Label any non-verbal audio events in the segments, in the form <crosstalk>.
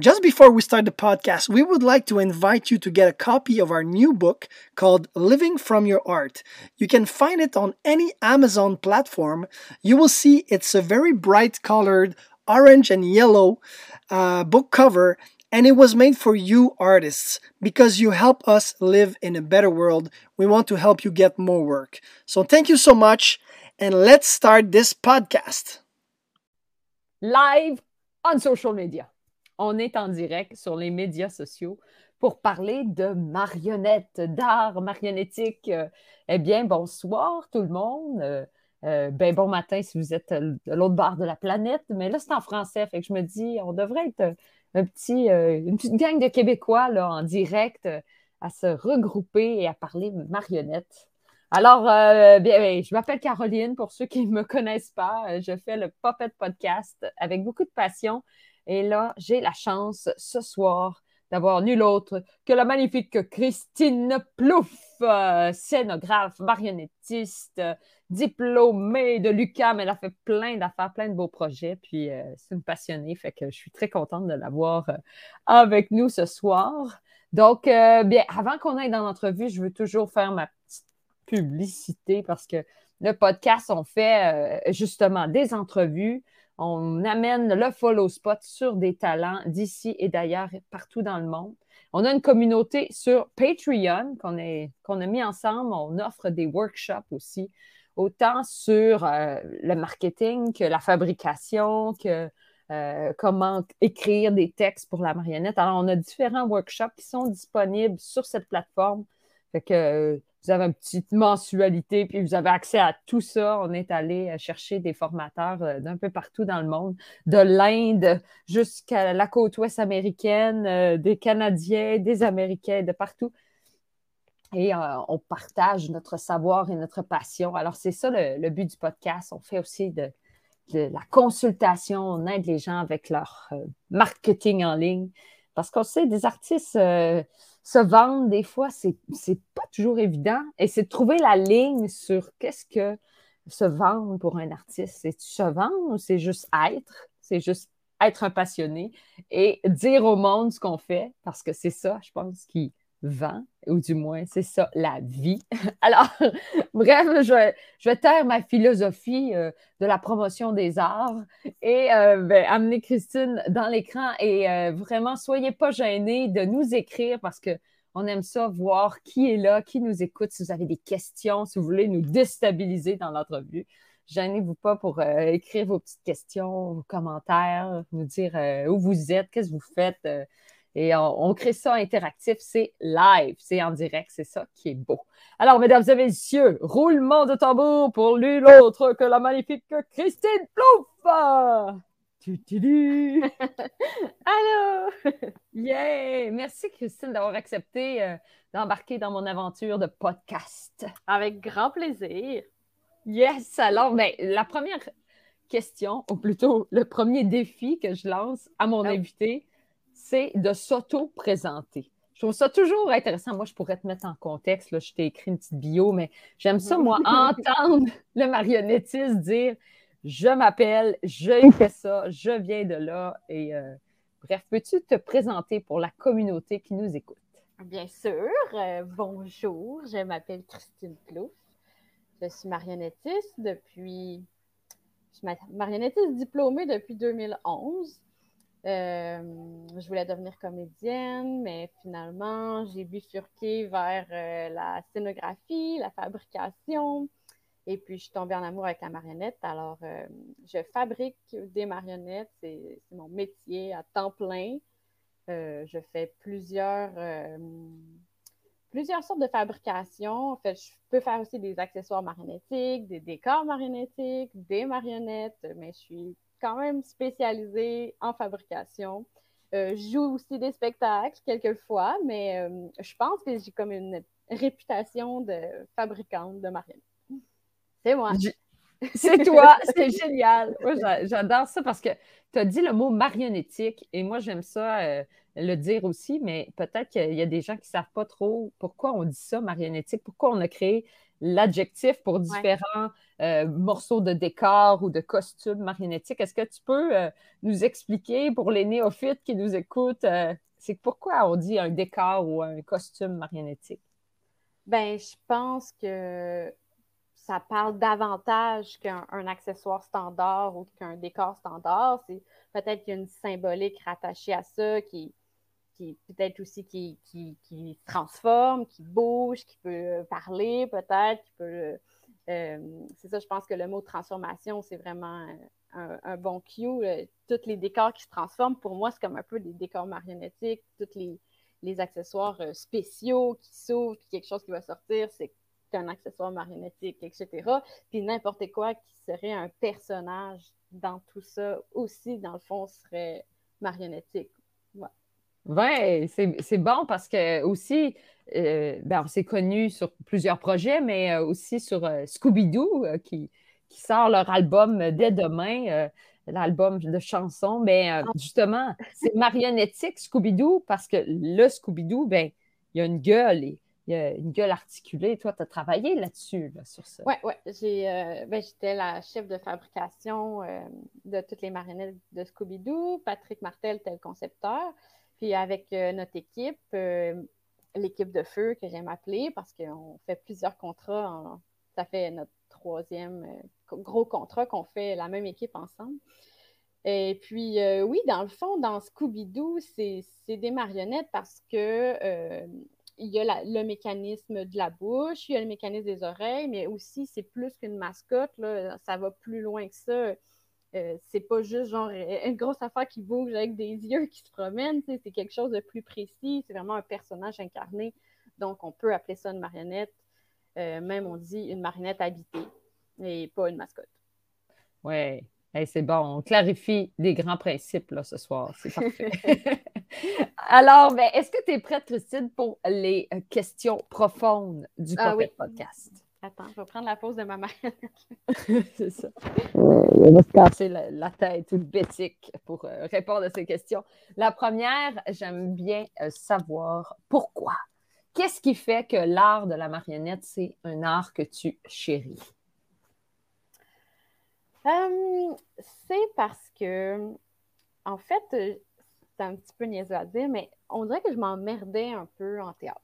Just before we start the podcast, we would like to invite you to get a copy of our new book called Living from Your Art. You can find it on any Amazon platform. You will see it's a very bright colored orange and yellow uh, book cover, and it was made for you artists because you help us live in a better world. We want to help you get more work. So thank you so much, and let's start this podcast. Live on social media. On est en direct sur les médias sociaux pour parler de marionnettes, d'art marionnettique. eh bien, bonsoir tout le monde. Euh, euh, ben, bon matin si vous êtes de l'autre bord de la planète. Mais là, c'est en français. Fait que je me dis, on devrait être un petit, euh, une petite gang de Québécois là, en direct à se regrouper et à parler marionnettes. Alors, bien, ben, je m'appelle Caroline. Pour ceux qui ne me connaissent pas, je fais le Puppet Podcast avec beaucoup de passion et là, j'ai la chance ce soir d'avoir nul autre que la magnifique Christine Plouffe, euh, scénographe, marionnettiste, diplômée de l'UQAM. Elle a fait plein d'affaires, plein de beaux projets. Puis euh, c'est une passionnée, fait que je suis très contente de l'avoir euh, avec nous ce soir. Donc, bien, avant qu'on aille dans l'entrevue, je veux toujours faire ma petite publicité parce que le podcast, on fait justement des entrevues on amène le follow spot sur des talents d'ici et d'ailleurs partout dans le monde. On a une communauté sur Patreon qu'on a mis ensemble. On offre des workshops aussi, autant sur euh, le marketing que la fabrication, que euh, comment écrire des textes pour la marionnette. Alors, on a différents workshops qui sont disponibles sur cette plateforme. Fait que vous avez une petite mensualité, puis vous avez accès à tout ça. On est allé euh, chercher des formateurs euh, d'un peu partout dans le monde, de l'Inde jusqu'à la côte ouest américaine, euh, des Canadiens, des Américains, de partout. Et on partage notre savoir et notre passion. Alors, c'est ça le, but du podcast. On fait aussi de, la consultation, on aide les gens avec leur marketing en ligne. Parce qu'on sait, des artistes se vendre, des fois, c'est, c'est pas toujours évident. Et c'est de trouver la ligne sur qu'est-ce que se vendre pour un artiste. C'est-tu se vendre ou c'est juste être? C'est juste être un passionné et dire au monde ce qu'on fait, parce que c'est ça, je pense, qui vend, ou du moins, c'est ça, la vie. <laughs> Alors, <laughs> bref, je vais, je taire ma philosophie euh, de la promotion des arts et euh, ben, amener Christine dans l'écran et euh, vraiment, soyez pas gênés de nous écrire parce que on aime ça, voir qui est là, qui nous écoute, si vous avez des questions, si vous voulez nous déstabiliser dans l'entrevue. Gênez-vous pas pour écrire vos petites questions, vos commentaires, nous dire où vous êtes, qu'est-ce que vous faites et on, crée ça interactif, c'est live, c'est en direct, c'est ça qui est beau. Alors, mesdames et messieurs, roulement de tambour pour nul autre que la magnifique Christine Plouffe! <laughs> Allô! <laughs> yeah! Merci Christine d'avoir accepté euh, d'embarquer dans mon aventure de podcast. Avec grand plaisir. Yes! Alors, ben, la première question, ou plutôt le premier défi que je lance à mon oh. invité, c'est de s'auto-présenter. Je trouve ça toujours intéressant. Moi, je pourrais te mettre en contexte. Là, je t'ai écrit une petite bio, mais j'aime ça, moi, <laughs> entendre le marionnettiste dire Je m'appelle, je fais ça, je viens de là. Et euh, bref, peux-tu te présenter pour la communauté qui nous écoute? Bien sûr. Euh, bonjour, je m'appelle Christine Plouf. Je suis marionnettiste depuis. Je suis marionnettiste diplômée depuis 2011. Euh, je voulais devenir comédienne, mais finalement, j'ai bifurqué vers euh, la scénographie, la fabrication, et puis je suis tombée en amour avec la marionnette. Alors, euh, je fabrique des marionnettes, c'est mon métier à temps plein. je fais plusieurs, plusieurs sortes de fabrications. En fait, je peux faire aussi des accessoires marionnettiques, des décors marionnettiques, des marionnettes, mais je suis quand même spécialisée en fabrication. Euh, je joue aussi des spectacles quelquefois, mais euh, je pense que j'ai comme une réputation de fabricante de marionnettes. C'est moi. <laughs> C'est toi, c'est <laughs> génial. j'adore ça parce que tu as dit le mot marionnettique et moi, j'aime ça euh, le dire aussi, mais peut-être qu'il y a des gens qui ne savent pas trop pourquoi on dit ça, marionnettique, pourquoi on a créé l'adjectif pour différents euh, morceaux de décor ou de costumes marionnettiques. Est-ce que tu peux euh, nous expliquer pour les néophytes qui nous écoutent, c'est pourquoi on dit un décor ou un costume marionnettique? Ben, je pense que ça parle davantage qu'un accessoire standard ou qu'un décor standard. C'est peut-être qu'il y a une symbolique rattachée à ça qui, qui peut-être aussi qui, qui, qui, se transforme, qui bouge, qui peut parler peut-être, qui peut. Euh, c'est ça, je pense que le mot transformation, c'est vraiment un, bon cue. Euh, tous les décors qui se transforment, pour moi, c'est comme un peu des décors marionnettiques, tous les, les accessoires euh, spéciaux qui s'ouvrent, puis quelque chose qui va sortir, c'est un accessoire marionnettique, etc. Puis n'importe quoi qui serait un personnage dans tout ça aussi, dans le fond, serait marionnettique. Oui, c'est bon parce que aussi, euh, ben, on s'est connus sur plusieurs projets, mais euh, aussi sur euh, Scooby-Doo qui, qui, sort leur album dès demain, l'album de chansons. Mais ah. justement, c'est marionnettique Scooby-Doo parce que le Scooby-Doo, ben, il y a une gueule et il y a une gueule articulée. Toi, tu as travaillé là-dessus, sur ça? Oui, oui. Ben, j'étais la chef de fabrication de toutes les marionnettes de Scooby-Doo. Patrick Martel était le concepteur. Puis avec euh, notre équipe, euh, l'équipe de feu que j'aime appeler, parce qu'on fait plusieurs contrats. ça fait notre troisième euh, gros contrat qu'on fait la même équipe ensemble. Et puis, oui, dans le fond, dans Scooby-Doo, c'est des marionnettes parce que il y a le mécanisme de la bouche, il y a le mécanisme des oreilles, mais aussi, c'est plus qu'une mascotte. Là, ça va plus loin que ça. Euh, c'est pas juste genre euh, une grosse affaire qui bouge avec des <laughs> yeux qui se promènent, c'est quelque chose de plus précis, c'est vraiment un personnage incarné. Donc, on peut appeler ça une marionnette. Euh, même, on dit une marionnette habitée et pas une mascotte. Oui, c'est bon. On clarifie des grands principes là, ce soir. C'est parfait. <laughs> Alors, ben, est-ce que tu es prête, Christine, pour les questions profondes du ah Podcast? Attends, je vais prendre la pause de ma marionnette. <laughs> c'est ça. on va se casser la, tête ou le bétique pour euh, répondre à ces questions. La première, j'aime bien euh, savoir pourquoi. Qu'est-ce qui fait que l'art de la marionnette, c'est un art que tu chéris? Hum, c'est parce que, en fait, euh, c'est un petit peu niaiseux à dire, mais on dirait que je m'emmerdais un peu en théâtre.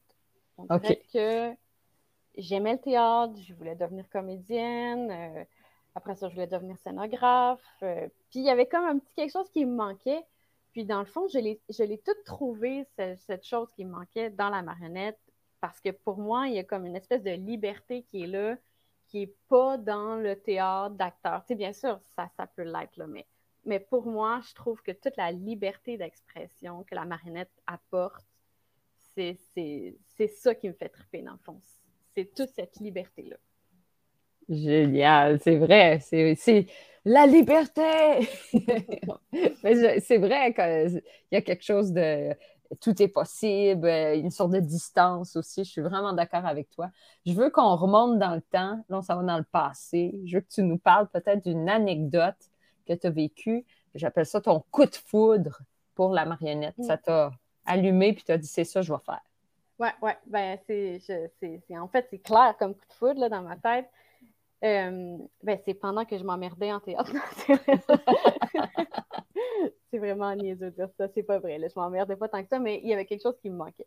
On dirait que j'aimais le théâtre, je voulais devenir comédienne. Euh, après ça, je voulais devenir scénographe. Euh, puis il y avait comme un petit quelque chose qui me manquait. Puis dans le fond, je l'ai tout trouvé, cette, chose qui me manquait dans la marionnette, parce que pour moi, il y a comme une espèce de liberté qui est là, qui n'est pas dans le théâtre d'acteur. Tu sais, bien sûr, ça, ça peut l'être, mais, mais pour moi, je trouve que toute la liberté d'expression que la marionnette apporte, c'est ça qui me fait triper dans le fond c'est toute cette liberté-là. Génial, c'est vrai, c'est la liberté. <laughs> c'est vrai qu'il y a quelque chose de tout est possible, une sorte de distance aussi. Je suis vraiment d'accord avec toi. Je veux qu'on remonte dans le temps, là, ça va dans le passé. Je veux que tu nous parles peut-être d'une anecdote que tu as vécue. J'appelle ça ton coup de foudre pour la marionnette. Ça t'a allumé puis tu as dit c'est ça, je vais faire. Ouais, ouais. Ben, c'est, en fait, c'est clair comme coup de foudre là, dans ma tête. Euh, ben, c'est pendant que je m'emmerdais en théâtre. <laughs> c'est vraiment niaiseux de dire ça, c'est pas vrai. Là. Je m'emmerdais pas tant que ça, mais il y avait quelque chose qui me manquait.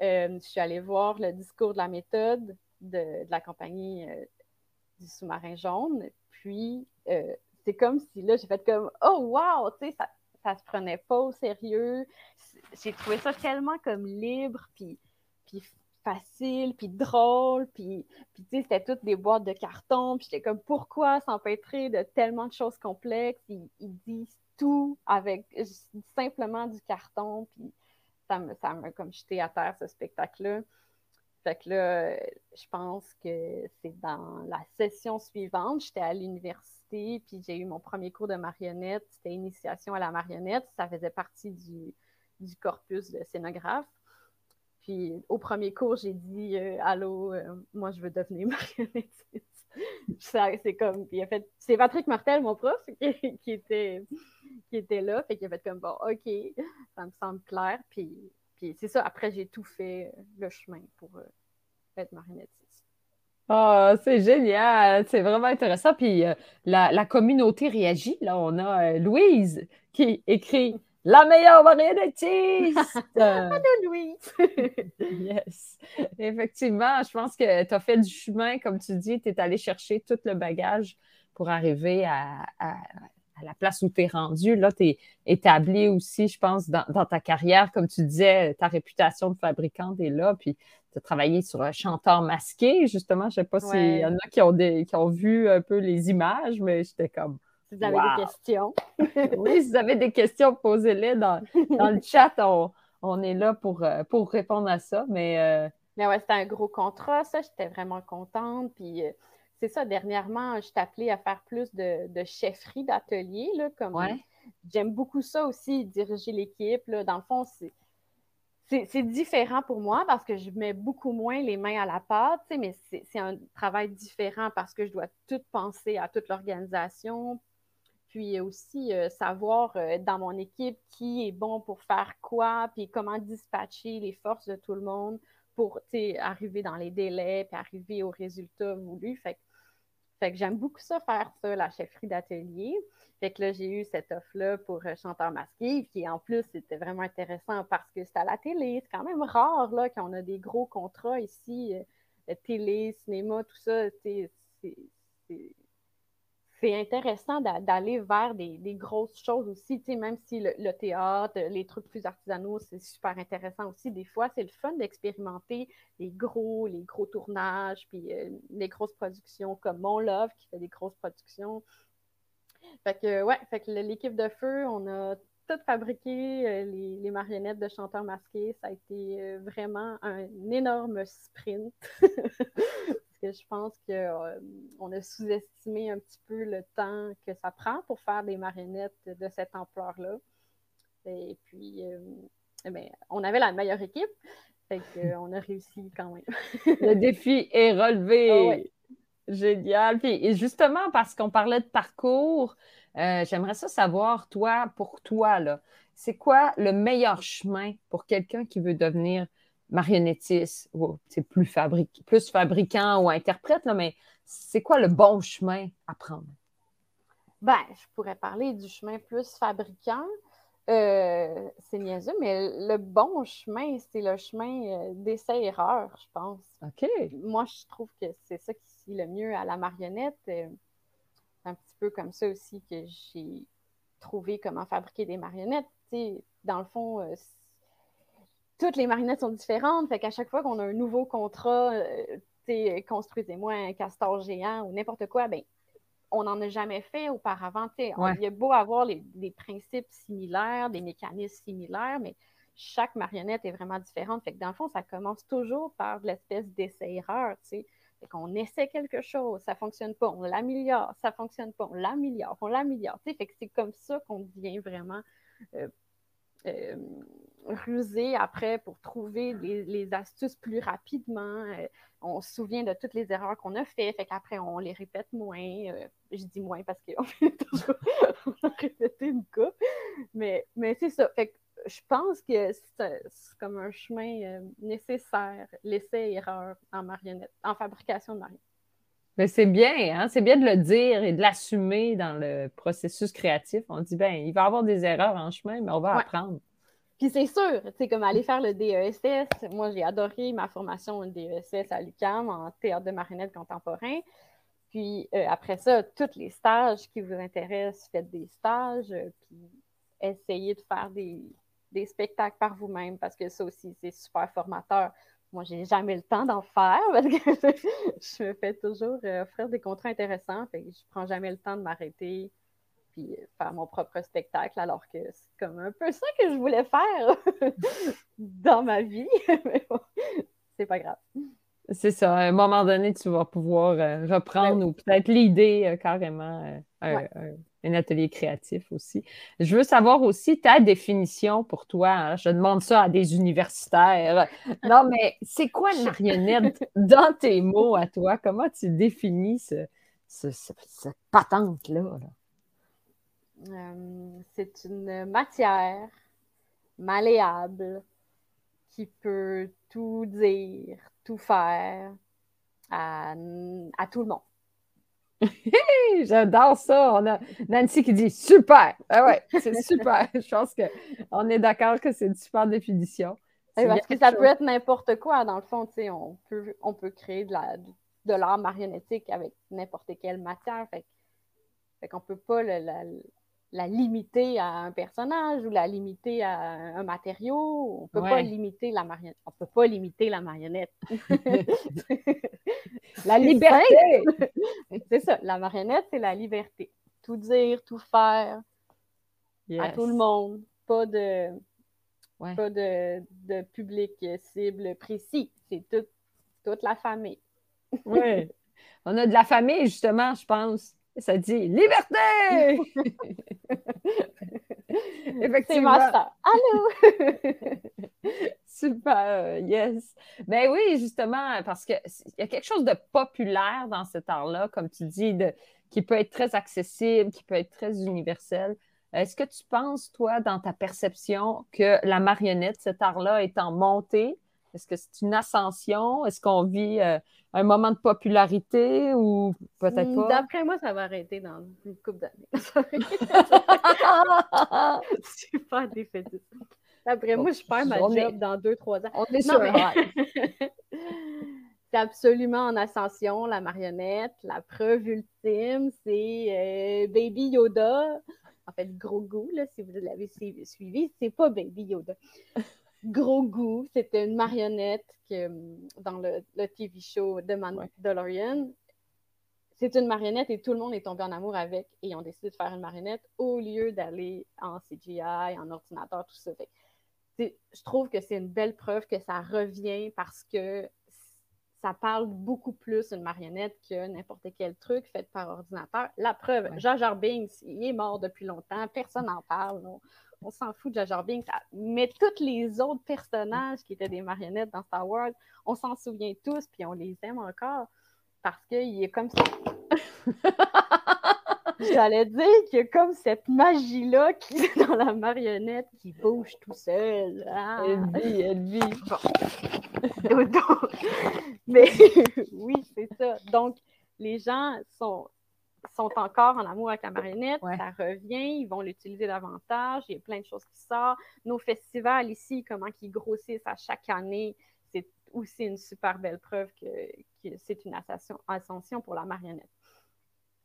Euh, je suis allée voir le discours de la méthode de, la compagnie euh, du sous-marin jaune. Puis, c'est comme si là, j'ai fait comme Oh, wow! Tu sais, ça, ça se prenait pas au sérieux. J'ai trouvé ça tellement comme libre, puis, puis facile, puis drôle, puis, puis tu sais, c'était toutes des boîtes de carton, puis j'étais comme, pourquoi s'empêtrer de tellement de choses complexes? Ils, disent tout avec simplement du carton, puis ça me, ça me comme jeté à terre, ce spectacle-là. Fait que là, je pense que c'est dans la session suivante, j'étais à l'université puis j'ai eu mon premier cours de marionnette. C'était initiation à la marionnette. Ça faisait partie du, corpus de scénographe. Puis au premier cours, j'ai dit euh, Allô, euh, moi je veux devenir <laughs> marionnettiste. c'est comme. Puis fait, c'est Patrick Martel, mon prof, qui, était, qui était là. Fait qu'il a fait comme bon, OK, ça me semble clair. Puis, puis c'est ça, après j'ai tout fait euh, le chemin pour être marionnettiste. Ah, c'est génial, c'est vraiment intéressant. Puis euh, la, la communauté réagit. Là, on a euh, Louise qui écrit La meilleure marionnettiste! <laughs> Allô, Louise! <laughs> Yes. Effectivement, je pense que tu as fait du chemin, comme tu dis, tu es allé chercher tout le bagage pour arriver à, à- à la place où tu es rendu. Là, tu es établi aussi, je pense, dans, dans ta carrière, comme tu disais, ta réputation de fabricante est là, puis tu as travaillé sur un chanteur masqué, justement. Je ne sais pas s'il Ouais. y en a qui ont, des, qui ont vu un peu les images, mais j'étais comme, Si vous avez Wow. des questions. <laughs> oui, si vous avez des questions, posez-les dans, dans le <laughs> chat. On, on est là pour, euh, pour répondre à ça, mais... euh, Mais ouais, c'était un gros contrat, ça, j'étais vraiment contente. Puis euh, c'est ça, dernièrement, je t'ai appelée à faire plus de, de chefferie d'atelier, là, comme Ouais. j'aime beaucoup ça aussi, diriger l'équipe. là. Dans le fond, c'est. C'est différent pour moi parce que je mets beaucoup moins les mains à la pâte, mais c'est un travail différent parce que je dois tout penser à toute l'organisation, puis aussi euh, savoir euh, dans mon équipe qui est bon pour faire quoi, puis comment dispatcher les forces de tout le monde pour arriver dans les délais, puis arriver au résultat voulu. Fait, que- fait que j'aime beaucoup ça, faire ça, la chefferie d'atelier. Fait que là, j'ai eu cette offre-là pour euh, chanteur masqué, puis en plus, c'était vraiment intéressant parce que c'était à la télé. C'est quand même rare là, qu'on a des gros contrats ici, euh, télé, cinéma, tout ça. C'est c'est- intéressant d'a- d'aller vers des, grosses choses aussi, tu sais, même si le, théâtre, les trucs plus artisanaux, c'est super intéressant aussi. Des fois, c'est le fun d'expérimenter les gros, les gros tournages, puis euh, les grosses productions comme Mon Love qui fait des grosses productions. Fait que, ouais, fait que l'équipe de feu, on a tout fabriqué, euh, les, les marionnettes de chanteurs masqués. Ça a été euh, vraiment un énorme sprint. <laughs> Que je pense qu'on a sous-estimé un petit peu le temps que ça prend pour faire des marionnettes de cette ampleur-là. Et puis, euh, eh ben, on avait la meilleure équipe. Fait qu'on a réussi quand même. <laughs> Le défi est relevé. Ah ouais. Génial. Puis et justement, parce qu'on parlait de parcours, euh, j'aimerais ça savoir, toi, pour toi, là, c'est quoi le meilleur chemin pour quelqu'un qui veut devenir marionnettiste ou c'est plus, plus fabricant ou interprète, là, mais c'est quoi le bon chemin à prendre? Ben, je pourrais parler du chemin plus fabricant. Euh, c'est niaiseux, mais le bon chemin, c'est le chemin euh, d'essai-erreur, je pense. OK. Moi, je trouve que c'est ça qui suit le mieux à la marionnette. Euh, C'est un petit peu comme ça aussi que j'ai trouvé comment fabriquer des marionnettes. Dans le fond, toutes les marionnettes sont différentes. Fait qu'à chaque fois qu'on a un nouveau contrat, euh, construisez-moi un castor géant ou n'importe quoi, ben, on n'en a jamais fait auparavant. On- Ouais. Il y a beau avoir les, des principes similaires, des mécanismes similaires, mais chaque marionnette est vraiment différente. Fait que dans le fond, ça commence toujours par de l'espèce d'essai-erreur. Tu. Fait qu'on essaie quelque chose, ça fonctionne pas, on l'améliore, ça fonctionne pas, on l'améliore, on l'améliore. Fait que c'est comme ça qu'on devient vraiment euh, euh, rusé après pour trouver les, astuces plus rapidement. Euh, on se souvient de toutes les erreurs qu'on a faites, fait qu'après on les répète moins. Euh, je dis moins parce qu'on <laughs> toujours on a répété une coupe. Mais, c'est ça. Fait que je pense que c'est c'est comme un chemin euh, nécessaire, l'essai-erreur en marionnette, en fabrication de marionnettes. Mais c'est bien, hein? C'est bien de le dire et de l'assumer dans le processus créatif. On dit, ben, il va y avoir des erreurs en chemin, mais on va Ouais. apprendre. Puis c'est sûr, tu sais, comme aller faire le DESS, moi j'ai adoré ma formation DESS à l'UQAM en théâtre de marionnette contemporain. Puis euh, après ça, tous les stages qui vous intéressent, faites des stages, euh, puis essayez de faire des, des spectacles par vous-même parce que ça aussi, c'est super formateur. Moi, j'ai jamais le temps d'en faire parce que <laughs> je me fais toujours euh, offrir des contrats intéressants. Fait que je prends jamais le temps de m'arrêter puis faire mon propre spectacle, alors que c'est comme un peu ça que je voulais faire <laughs> dans ma vie. <laughs> Mais bon, c'est pas grave. C'est ça. À un moment donné, tu vas pouvoir euh, reprendre ou peut-être l'idée euh, carrément euh, Ouais. Un atelier créatif aussi. Je veux savoir aussi ta définition pour toi. hein. Je demande ça à des universitaires. <laughs> Non, mais c'est quoi une marionnette dans tes mots à toi? Comment tu définis ce, ce- ce- cette patente-là? là? Euh, c'est une matière malléable qui peut tout dire, tout faire. à, à tout le monde. <laughs> J'adore ça. On a Nancy qui dit super. Ah ouais, c'est <laughs> super. Je pense qu'on est d'accord que c'est une super définition. parce que ça peut être n'importe quoi, dans le fond. On peut, on peut créer de l'art de marionnettique avec n'importe quelle matière. Fait, fait qu'on peut pas le, la limiter à un personnage ou la limiter à un matériau. On peut pas limiter la marionnette. On peut pas limiter la marionnette. <laughs> la liberté! <laughs> c'est ça. La marionnette, c'est la liberté. Tout dire, tout faire à tout le monde. Pas de, pas de, de, public cible précis. C'est toute la famille. oui. <laughs> On a de la famille, justement, je pense ça dit liberté! <laughs> Effectivement. Allô! <laughs> Super, yes. Ben oui, justement, parce qu'il y a quelque chose de populaire dans cet art-là, comme tu dis, de, qui peut être très accessible, qui peut être très universel. Est-ce que tu penses, toi, dans ta perception, que la marionnette, cet art-là, est en montée? Est-ce que c'est une ascension? Est-ce qu'on vit euh, un moment de popularité ou peut-être hmm, pas? D'après moi, ça va arrêter dans une couple d'années. <laughs> <laughs> <laughs> Super défaitiste. D'après moi, je perds ma job dans deux, trois ans. On est sur C'est absolument en ascension, la marionnette. La preuve ultime, c'est euh, Baby Yoda. En fait, gros goût, là, si vous l'avez suivi, c'est pas Baby Yoda gros goût. C'était une marionnette que, dans le, TV show de Mandalorian. C'est une marionnette et tout le monde est tombé en amour avec et ont décidé de faire une marionnette au lieu d'aller en CGI, en ordinateur, tout ça. je trouve que c'est une belle preuve que ça revient parce que ça parle beaucoup plus une marionnette que n'importe quel truc fait par ordinateur. La preuve, Jar Jar Binks, il est mort depuis longtemps, personne n'en parle on s'en fout de Jar Jar Binks, mais tous les autres personnages qui étaient des marionnettes dans Star Wars, on s'en souvient tous, puis on les aime encore parce qu'il est comme ça. <laughs> J'allais dire qu'il y a comme cette magie-là qui est dans la marionnette qui bouge tout seul. Ah. Elle vit, elle vit. <laughs> Mais oui, c'est ça. Donc, les gens sont, sont encore en amour avec la marionnette, ça revient, ils vont l'utiliser davantage, il y a plein de choses qui sortent. Nos festivals ici, comment ils grossissent à chaque année, c'est aussi une super belle preuve que, c'est une ascension pour la marionnette.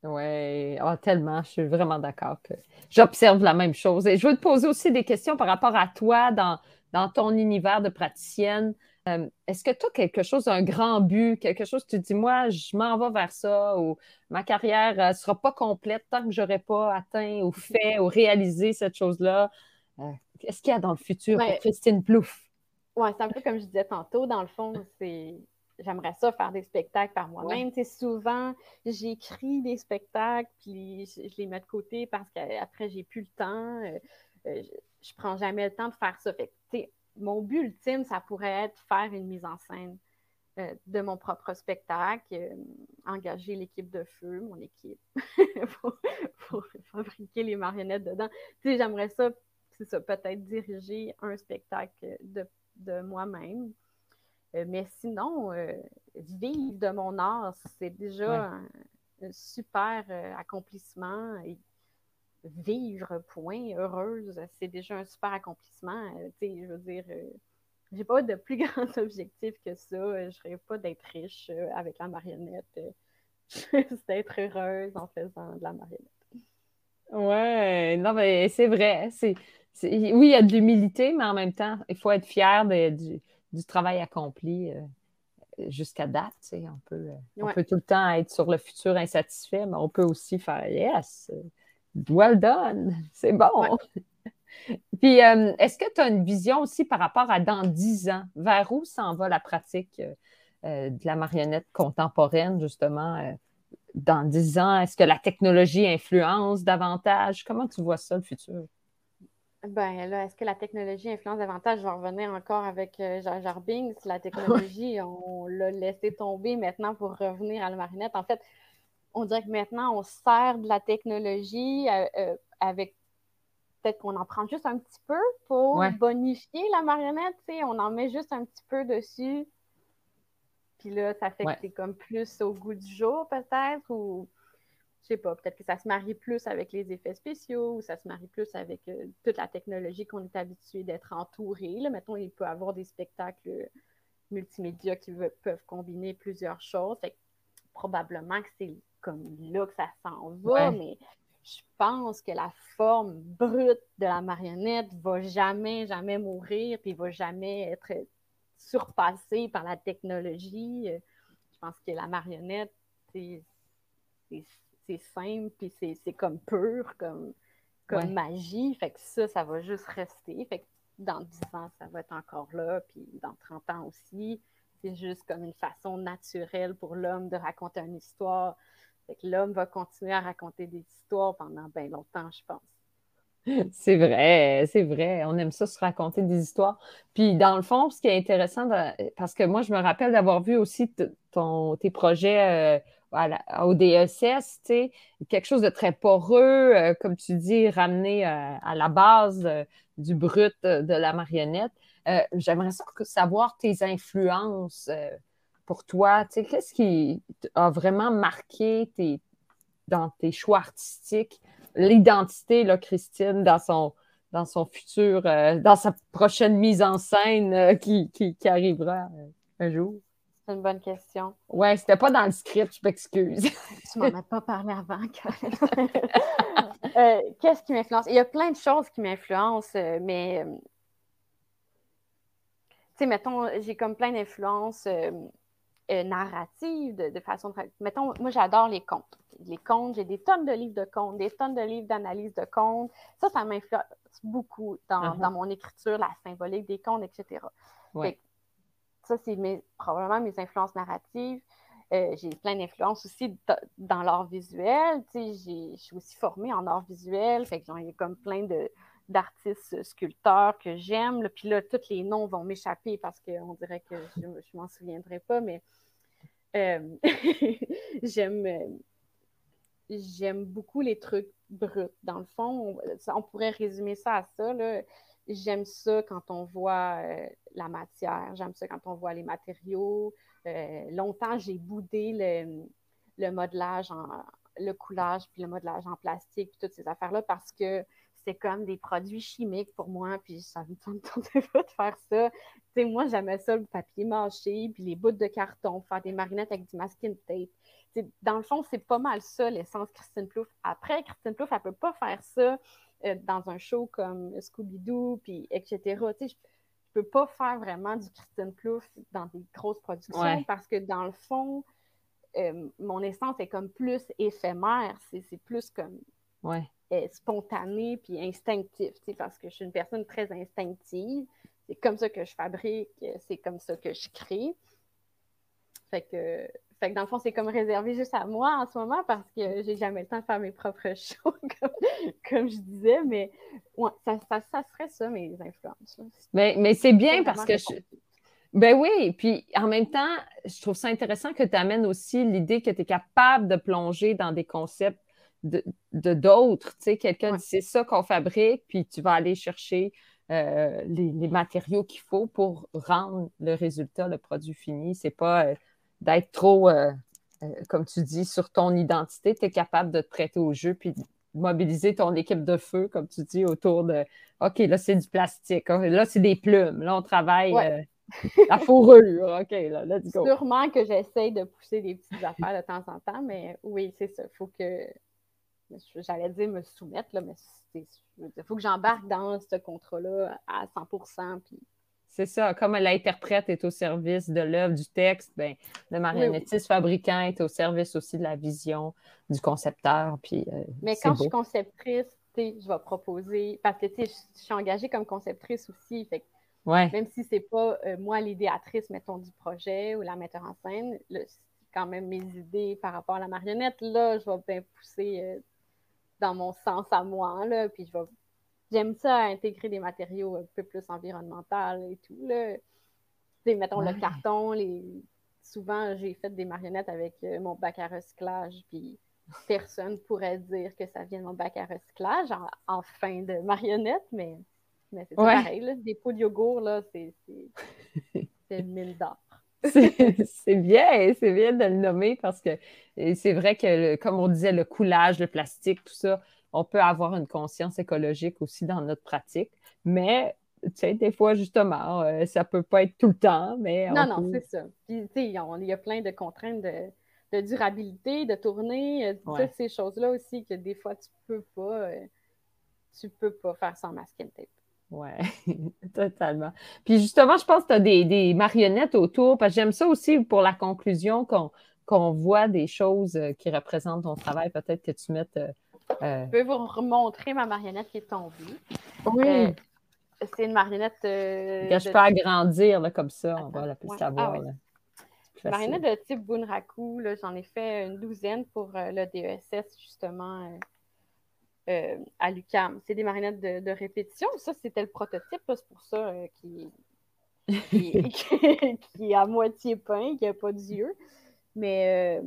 Oui, oh, tellement, je suis vraiment d'accord que j'observe la même chose. Et je veux te poser aussi des questions par rapport à toi dans, dans ton univers de praticienne. Euh, est-ce que tu as quelque chose, un grand but, quelque chose tu dis, moi, je m'en vais vers ça, ou ma carrière ne euh, sera pas complète tant que je n'aurai pas atteint ou fait ou réalisé cette chose-là? Euh, qu'est-ce qu'il y a dans le futur pour Christine Plouffe? Oui, c'est un peu comme je disais tantôt, dans le fond, c'est j'aimerais ça faire des spectacles par moi-même. souvent, j'écris des spectacles, puis je, les mets de côté parce qu'après, j'ai plus le temps. je, je prends jamais le temps de faire ça. Fait mon but ultime, ça pourrait être faire une mise en scène euh, de mon propre spectacle, euh, engager l'équipe de feu, mon équipe, <laughs> pour, fabriquer les marionnettes dedans. Tu sais, j'aimerais ça, c'est ça, peut-être diriger un spectacle de, moi-même. Euh, mais sinon, vivre de mon art, c'est déjà un, un, super accomplissement. Et vivre, point, heureuse, c'est déjà un super accomplissement. Euh, je veux dire, euh, j'ai pas de plus <laughs> grand objectif que ça. Euh, je rêve pas d'être riche avec la marionnette. <laughs> Juste d'être heureuse en faisant de la marionnette. Ouais, non, mais c'est vrai. C'est, oui, il y a de l'humilité, mais en même temps, il faut être fier du, travail accompli jusqu'à date. On peut, on peut tout le temps être sur le futur insatisfait, mais on peut aussi faire Yes, Well done! C'est bon! <laughs> Puis, euh, est-ce que tu as une vision aussi par rapport à dans dix ans? Vers où s'en va la pratique euh, euh, de la marionnette contemporaine, justement, dans dix ans? Est-ce que la technologie influence davantage? Comment tu vois ça, le futur? Ben là, est-ce que la technologie influence davantage? Je vais revenir encore avec Jar Jar Binks. La <laughs> technologie, on l'a laissé tomber maintenant pour revenir à la marionnette. En fait, on dirait que maintenant, on sert de la technologie euh, euh, avec peut-être qu'on en prend juste un petit peu pour bonifier la marionnette, on en met juste un petit peu dessus. puis là, ça fait que c'est comme plus au goût du jour, peut-être, ou je sais pas, peut-être que ça se marie plus avec les effets spéciaux ou ça se marie plus avec euh, toute la technologie qu'on est habitué d'être entouré. Là, mettons, il peut y avoir des spectacles multimédia qui peuvent combiner plusieurs choses. Fait probablement que c'est comme là que ça s'en va, mais je pense que la forme brute de la marionnette va jamais, jamais mourir, puis va jamais être surpassée par la technologie. Je pense que la marionnette, c'est simple, puis c'est comme pur, comme, comme magie. Fait que ça, ça va juste rester. Fait que dans 10 ans, ça va être encore là, puis dans 30 ans aussi. C'est juste comme une façon naturelle pour l'homme de raconter une histoire l'homme va continuer à raconter des histoires pendant bien longtemps, je pense. <laughs> C'est vrai, c'est vrai. On aime ça se raconter des histoires. Puis dans le fond, ce qui est intéressant, parce que moi, je me rappelle d'avoir vu aussi ton, tes projets euh, au DSS, e quelque chose de très poreux, euh, comme tu dis, ramené euh, à la base du brut de la marionnette. J'aimerais savoir tes influences pour toi? Qu'est-ce qui a vraiment marqué dans tes choix artistiques, l'identité, là, Christine, dans son, dans son futur, euh, dans sa prochaine mise en scène euh, qui, arrivera euh, un jour? C'est une bonne question. Ouais, c'était pas dans le script, je m'excuse. <laughs> tu m'en as pas parlé avant, <laughs> Qu'est-ce qui m'influence? Il y a plein de choses qui m'influencent, mais tu sais, mettons, j'ai comme plein d'influences euh, narrative, de, façon de... Mettons, moi, j'adore les contes. Les contes, j'ai des tonnes de livres de contes, des tonnes de livres d'analyse de contes. Ça, ça m'influence beaucoup dans, uh-huh. mon écriture, la symbolique des contes, etc. Ça, c'est probablement mes influences narratives. Euh, j'ai plein d'influences aussi dans l'art visuel. Je suis aussi formée en art visuel. Fait que j'ai comme plein de, d'artistes sculpteurs que j'aime. Puis là, tous les noms vont m'échapper parce qu'on dirait que je ne m'en souviendrai pas, mais euh, <laughs> j'aime, j'aime beaucoup les trucs bruts. Dans le fond, on, pourrait résumer ça à ça. J'aime ça quand on voit euh, la matière, j'aime ça quand on voit les matériaux. Euh, longtemps, j'ai boudé le, le modelage, en, le coulage, puis le modelage en plastique, puis toutes ces affaires-là, parce que c'est comme des produits chimiques pour moi, puis ça me tentait <laughs> pas de faire ça. Tu sais, moi, j'aimais ça, le papier mâché, puis les bouts de carton, faire des marinettes avec du masking tape. dans le fond, c'est pas mal ça, l'essence Christine Plouffe. Après, Christine Plouffe, elle peut pas faire ça euh, dans un show comme Scooby-Doo, puis etc. Tu sais, je, peux pas faire vraiment du Christine Plouffe dans des grosses productions parce que dans le fond, euh, mon essence est comme plus éphémère. C'est plus comme ouais spontané puis instinctif, parce que je suis une personne très instinctive. C'est comme ça que je fabrique, c'est comme ça que je crée. Fait que, fait que dans le fond, c'est comme réservé juste à moi en ce moment parce que j'ai jamais le temps de faire mes propres <laughs> shows, comme, je disais, mais ouais, ça, ça, serait ça, mes influences. Mais, mais c'est bien parce que je... Ben oui, puis en même temps, je trouve ça intéressant que tu amènes aussi l'idée que tu es capable de plonger dans des concepts de d'autres. Tu sais, quelqu'un dit c'est ça qu'on fabrique, puis tu vas aller chercher euh, les, matériaux qu'il faut pour rendre le résultat, le produit fini. C'est pas euh, d'être trop, euh, comme tu dis, sur ton identité. Tu es capable de te prêter au jeu, puis de mobiliser ton équipe de feu, comme tu dis, autour de OK, là, c'est du plastique. Là, c'est des plumes. Là, on travaille. la fourrure, OK, là, let's go. Sûrement que j'essaye de pousser des petites affaires de temps en temps, mais oui, c'est ça. Il faut que j'allais dire me soumettre, là, mais il faut que j'embarque dans ce contrat-là à 100 puis... C'est ça, comme l'interprète est au service de l'œuvre, du texte, ben, le marionnettiste fabricant est au service aussi de la vision du concepteur. Puis, euh, mais quand je suis conceptrice, je vais proposer, parce que je suis engagée comme conceptrice aussi, fait même si c'est pas euh, moi l'idéatrice, mettons, du projet ou la metteur en scène, quand même mes idées par rapport à la marionnette, là, je vais bien pousser euh, dans mon sens à moi. Là, puis je J'aime ça intégrer des matériaux un peu plus environnementaux et tout. Là. mettons le carton, les... souvent j'ai fait des marionnettes avec euh, mon bac à recyclage, puis personne pourrait dire que ça vient de mon bac à recyclage en, fin de marionnette, mais, mais c'est pareil. Des pots de yogourt, là, c'est une mine d'or. C'est bien, c'est bien de le nommer parce que c'est vrai que, comme on disait, le coulage, le plastique, tout ça, on peut avoir une conscience écologique aussi dans notre pratique. Mais, tu sais, des fois, justement, euh, ça peut pas être tout le temps, mais... Non, non, c'est ça. Puis, tu sais, il y a plein de contraintes de, durabilité, de tournée, euh, toutes ces choses-là aussi que des fois, tu peux pas... Euh, tu peux pas faire sans masking tape. Oui, <laughs> totalement. Puis justement, je pense que tu as des, marionnettes autour, parce que j'aime ça aussi pour la conclusion qu'on voit des choses euh, qui représentent ton travail. Peut-être que tu mettes. Euh, euh, je peux vous remontrer ma marionnette qui est tombée. Oui. c'est une marionnette. que je peux agrandir là, comme ça, on va la plus savoir. Ah, marionnette de type Bunraku, j'en ai fait une douzaine pour le DESS, justement. Euh, à l'UCAM. C'est des marionnettes de, répétition. Ça, c'était le prototype. C'est pour ça euh, qui, qui, <laughs> est à moitié peint, qui n'a pas d'yeux. Mais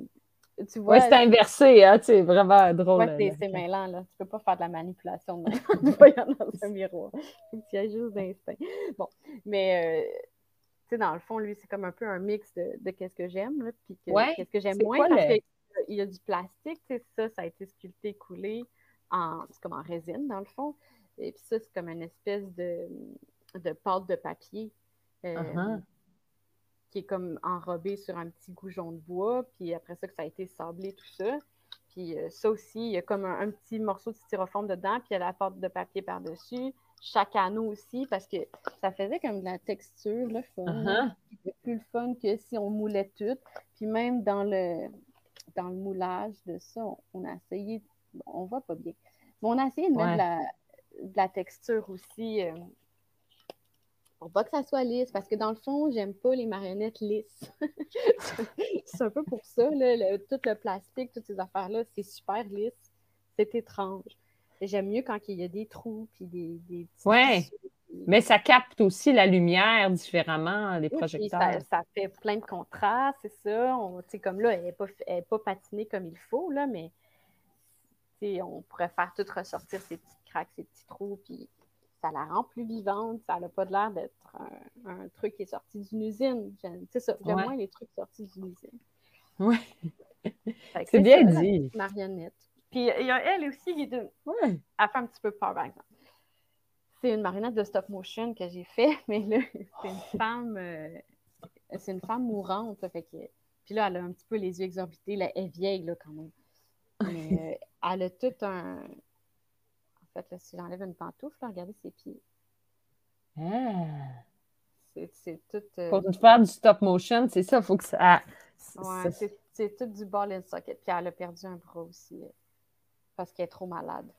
euh, tu vois. Ouais, c'est inversé, hein, c'est vraiment drôle. Ouais, c'est mêlant, là. Tu peux pas faire de la manipulation de <laughs> voyant dans un miroir. Il y a juste d'instinct. Bon, mais tu sais, dans le fond, lui, c'est comme un peu un mix de, qu'est-ce que j'aime, puis qu'est-ce que j'aime moins. Parce qu'il y a du plastique, ça, ça a été sculpté, coulé en, comme en résine, dans le fond. Et puis ça, c'est comme une espèce de, de pâte de papier euh, uh-huh. qui est comme enrobée sur un petit goujon de bois. Puis après ça, que ça a été sablé, tout ça. Puis euh, ça aussi, il y a comme un, petit morceau de styrofoam dedans, puis il y a la pâte de papier par-dessus. Chaque anneau aussi, parce que ça faisait comme de la texture, là, fun. Uh-huh. plus le fun que si on moulait tout. Puis même dans le, dans le moulage de ça, on a essayé on voit pas bien. Mais on a essayé de mettre de, la, texture aussi euh, pour pas que ça soit lisse, parce que dans le fond, j'aime pas les marionnettes lisses. <laughs> c'est un peu pour ça, là, tout le plastique, toutes ces affaires-là, c'est super lisse. C'est étrange. J'aime mieux quand il y a des trous puis des, des petits Mais ça capte aussi la lumière différemment, les projecteurs. Ça, fait plein de contrastes, c'est ça. On, comme là, elle n'est pas, pas patinée comme il faut, là, mais on pourrait faire tout ressortir ces petites craques, ces petits trous, puis ça la rend plus vivante. Ça n'a pas l'air d'être un, truc qui est sorti d'une usine. C'est ça, j'aime moins les trucs sortis d'une usine. Oui. C'est bien dit. Marionnette. Puis il y a elle aussi qui de... elle fait un petit peu peur, par exemple. C'est une marionnette de stop motion que j'ai fait, <laughs> mais là, c'est une femme. Euh, c'est une femme mourante. Fait que... Puis là, elle a un petit peu les yeux exorbités. Là, elle est vieille, là, quand même. Mais euh, elle a tout un. En fait, là, si j'enlève une pantoufle, regardez ses pieds. Ah. C'est tout. Euh, Pour faire du stop motion, c'est ça, il faut que ça. Ouais, c'est tout du ball and socket. Puis elle a perdu un bras aussi euh, parce qu'elle est trop malade.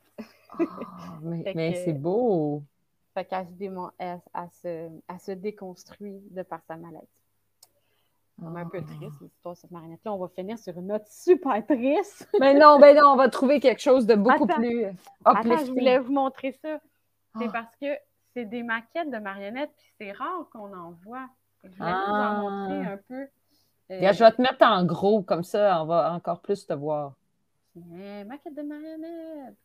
Oh, <laughs> mais, c'est beau! Fait qu'elle se, elle se déconstruit de par sa maladie un peu triste, l'histoire de cette marionnette-là. On va finir sur une note super triste. mais <laughs> non, ben non, on va trouver quelque chose de beaucoup plus Attends, je voulais vous montrer ça. C'est ah. parce que c'est des maquettes de marionnettes, puis c'est rare qu'on en voit. Je voulais vous en ah. montrer un peu. Euh, je vais te mettre en gros, comme ça, on va encore plus te voir. maquette de marionnettes.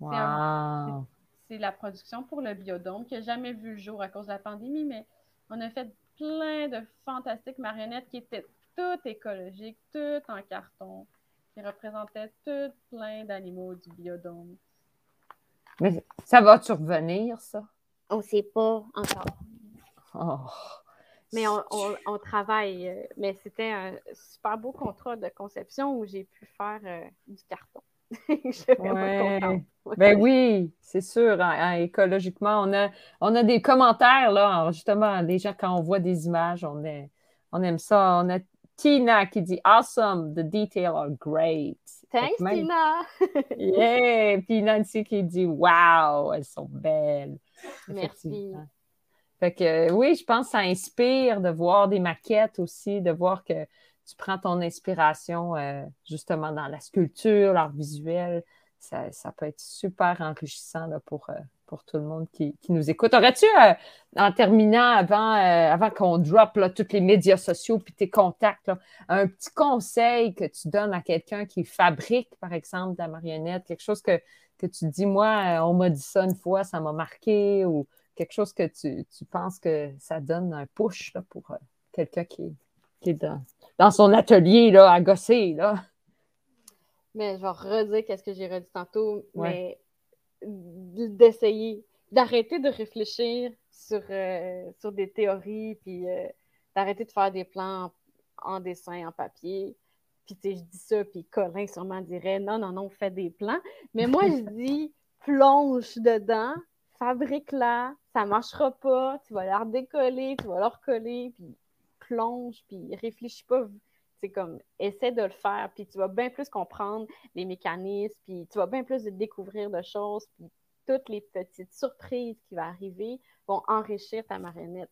Wow. C'est la production pour le biodôme qui n'a jamais vu le jour à cause de la pandémie, mais on a fait plein de fantastiques marionnettes qui étaient toutes écologiques, toutes en carton, qui représentaient tout plein d'animaux du biodôme. Mais ça va-tu revenir, ça? On ne sait pas encore. Oh. Mais on, travaille. Euh, mais c'était un super beau contrat de conception où j'ai pu faire euh, du carton. <laughs> Ben oui, c'est sûr. Hein, hein, écologiquement, on a, on a des commentaires, là, justement, gens, quand on voit des images, on, est, on aime ça. On a Tina qui dit Awesome, the details are great. Thanks, Tina. <laughs> yeah. Puis Nancy qui dit Wow, elles sont belles. Merci. Fait que oui, je pense que ça inspire de voir des maquettes aussi, de voir que tu prends ton inspiration euh, justement dans la sculpture, l'art visuel. Ça, peut être super enrichissant pour, euh, pour tout le monde qui, nous écoute. Aurais-tu, euh, en terminant, avant, avant qu'on drop là, tous les médias sociaux puis tes contacts, un petit conseil que tu donnes à quelqu'un qui fabrique, par exemple, de la marionnette, quelque chose que, que tu dis, moi, on m'a dit ça une fois, ça m'a marqué, ou quelque chose que tu, penses que ça donne un push pour quelqu'un qui, qui est dans, son atelier là, à gosser. Là. Mais je vais redire qu'est-ce que j'ai redit tantôt, mais d'essayer, d'arrêter de réfléchir sur, euh, sur des théories, puis euh, d'arrêter de faire des plans en, dessin, en papier. Puis, tu sais, je dis ça, puis Colin sûrement dirait non, non, non, fais des plans. Mais moi, je <laughs> dis plonge dedans, fabrique-la, ça marchera pas, tu vas la redécoller, tu vas la recoller, puis plonge, puis réfléchis pas. C'est comme, essaie de le faire, puis tu vas bien plus comprendre les mécanismes, puis tu vas bien plus découvrir de choses, puis toutes les petites surprises qui vont arriver vont enrichir ta marionnette.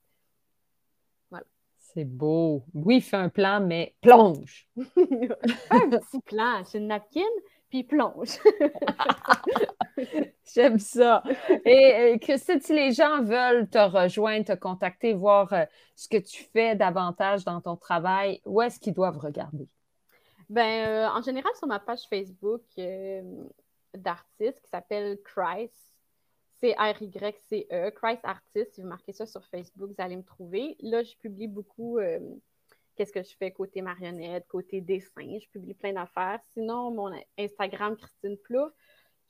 Voilà. C'est beau. Oui, fais un plan, mais plonge. <laughs> un petit plan. C'est une napkin, puis plonge. <laughs> <laughs> J'aime ça. Et Christine, si les gens veulent te rejoindre, te contacter, voir euh, ce que tu fais davantage dans ton travail, où est-ce qu'ils doivent regarder? Ben, euh, en général, sur ma page Facebook euh, d'artiste qui s'appelle Christ, C-R-Y-C-E, Christ Artist. Si vous marquez ça sur Facebook, vous allez me trouver. Là, je publie beaucoup qu'est-ce que je fais côté marionnette, côté dessin. Je publie plein d'affaires. Sinon, mon Instagram, Christine Plouf,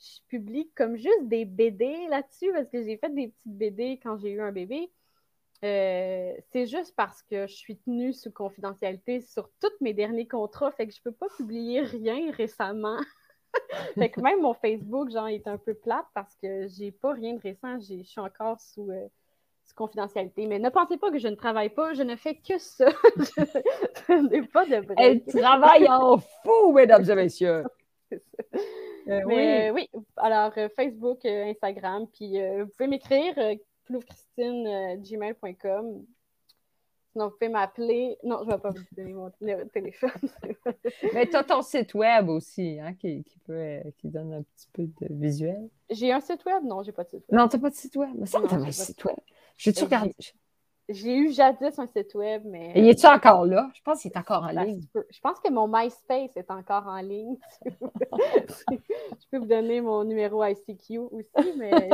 je publie comme juste des BD là-dessus parce que j'ai fait des petites BD quand j'ai eu un bébé. Euh, c'est juste parce que je suis tenue sous confidentialité sur tous mes derniers contrats, fait que je peux pas publier rien récemment. <laughs> fait que même mon Facebook, genre, est un peu plate parce que j'ai pas rien de récent. Je suis encore sous, euh, confidentialité. Mais ne pensez pas que je ne travaille pas, je ne fais que ça. <laughs> je n'ai pas de Elle travaille en fou, mesdames et messieurs. <laughs> Euh, oui. oui. alors euh, Facebook, euh, Instagram, puis vous pouvez m'écrire ploufchristine.gmail.com. Sinon, vous pouvez m'appeler. Non, je ne vais pas vous donner mon téléphone. <laughs> Mais tu as ton site web aussi, hein, qui, peut, qui donne un petit peu de visuel. J'ai un site web? Non, j'ai pas de site web. Non, tu n'as pas de site web. Mais ça, tu as un site web. J'ai-tu regardé? J'ai eu jadis un site web, mais. Et est-tu encore là? Je pense qu'il est encore en ligne. Je pense que mon MySpace est encore en ligne. <laughs> je peux vous donner mon numéro ICQ aussi, mais.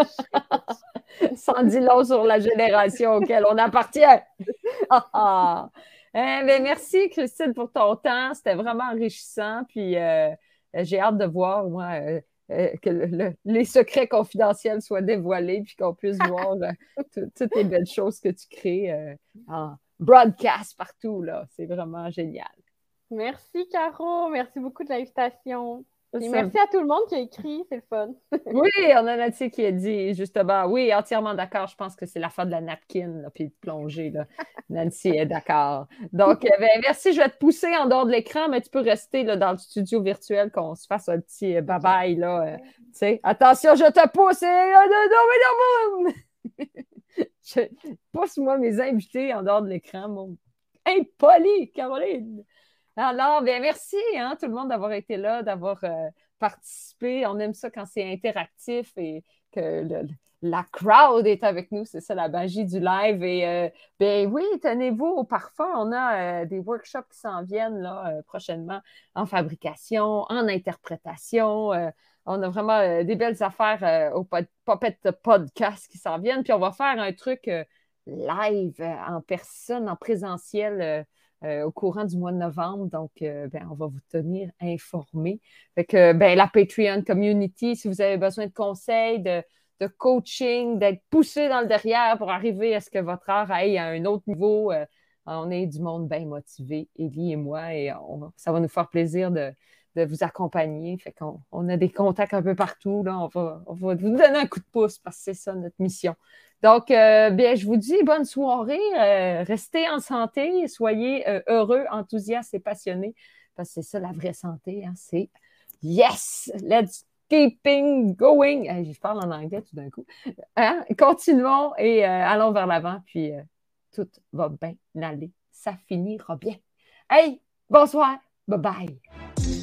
<laughs> Sans dire long sur la génération auquel on appartient. <laughs> Ah, eh ben, merci, Christine, pour ton temps. C'était vraiment enrichissant. Puis euh, j'ai hâte de voir, moi. Euh, euh, que les secrets confidentiels soient dévoilés, puis qu'on puisse voir euh, <laughs> toutes les belles choses que tu crées euh, en broadcast partout. Là. C'est vraiment génial. Merci, Caro. Merci beaucoup de l'invitation. Et merci à tout le monde qui a écrit, c'est le fun. <laughs> oui, on a Nathalie qui a dit justement, oui, entièrement d'accord. Je pense que c'est la fin de la napkin, puis de plonger. Là. <laughs> Nancy est d'accord. Donc, euh, ben, merci. Je vais te pousser en dehors de l'écran, mais tu peux rester là, dans le studio virtuel qu'on se fasse un petit euh, bye-bye. Là, euh, Attention, je te pousse. <laughs> je... Pousse-moi mes invités en dehors de l'écran, mon impoli, Caroline. Alors, bien, merci hein, tout le monde d'avoir été là, d'avoir euh, participé. On aime ça quand c'est interactif et que la crowd est avec nous. C'est ça la magie du live. Et euh, bien oui, tenez-vous au parfum. On a euh, des workshops qui s'en viennent là, prochainement en fabrication, en interprétation. on a vraiment des belles affaires au Puppet Podcast qui s'en viennent. Puis on va faire un truc live en personne, en présentiel euh, au courant du mois de novembre. Donc, euh, ben, on va vous tenir informés. Fait que, ben, la Patreon Community, si vous avez besoin de conseils, de, coaching, d'être poussé dans le derrière pour arriver à ce que votre art aille à un autre niveau, euh, on est du monde bien motivé, Evie et moi, et ça va nous faire plaisir de, vous accompagner. Fait qu'on on a des contacts un peu partout. Là. On, va, on va vous donner un coup de pouce parce que c'est ça notre mission. Donc, euh, bien, je vous dis bonne soirée. Euh, restez en santé, soyez euh, heureux, enthousiastes et passionnés, parce que c'est ça la vraie santé. Hein, c'est yes, let's keeping going. je parle en anglais tout d'un coup. Hein, continuons et allons vers l'avant, puis tout va bien aller. Ça finira bien. Hey, bonsoir. Bye bye.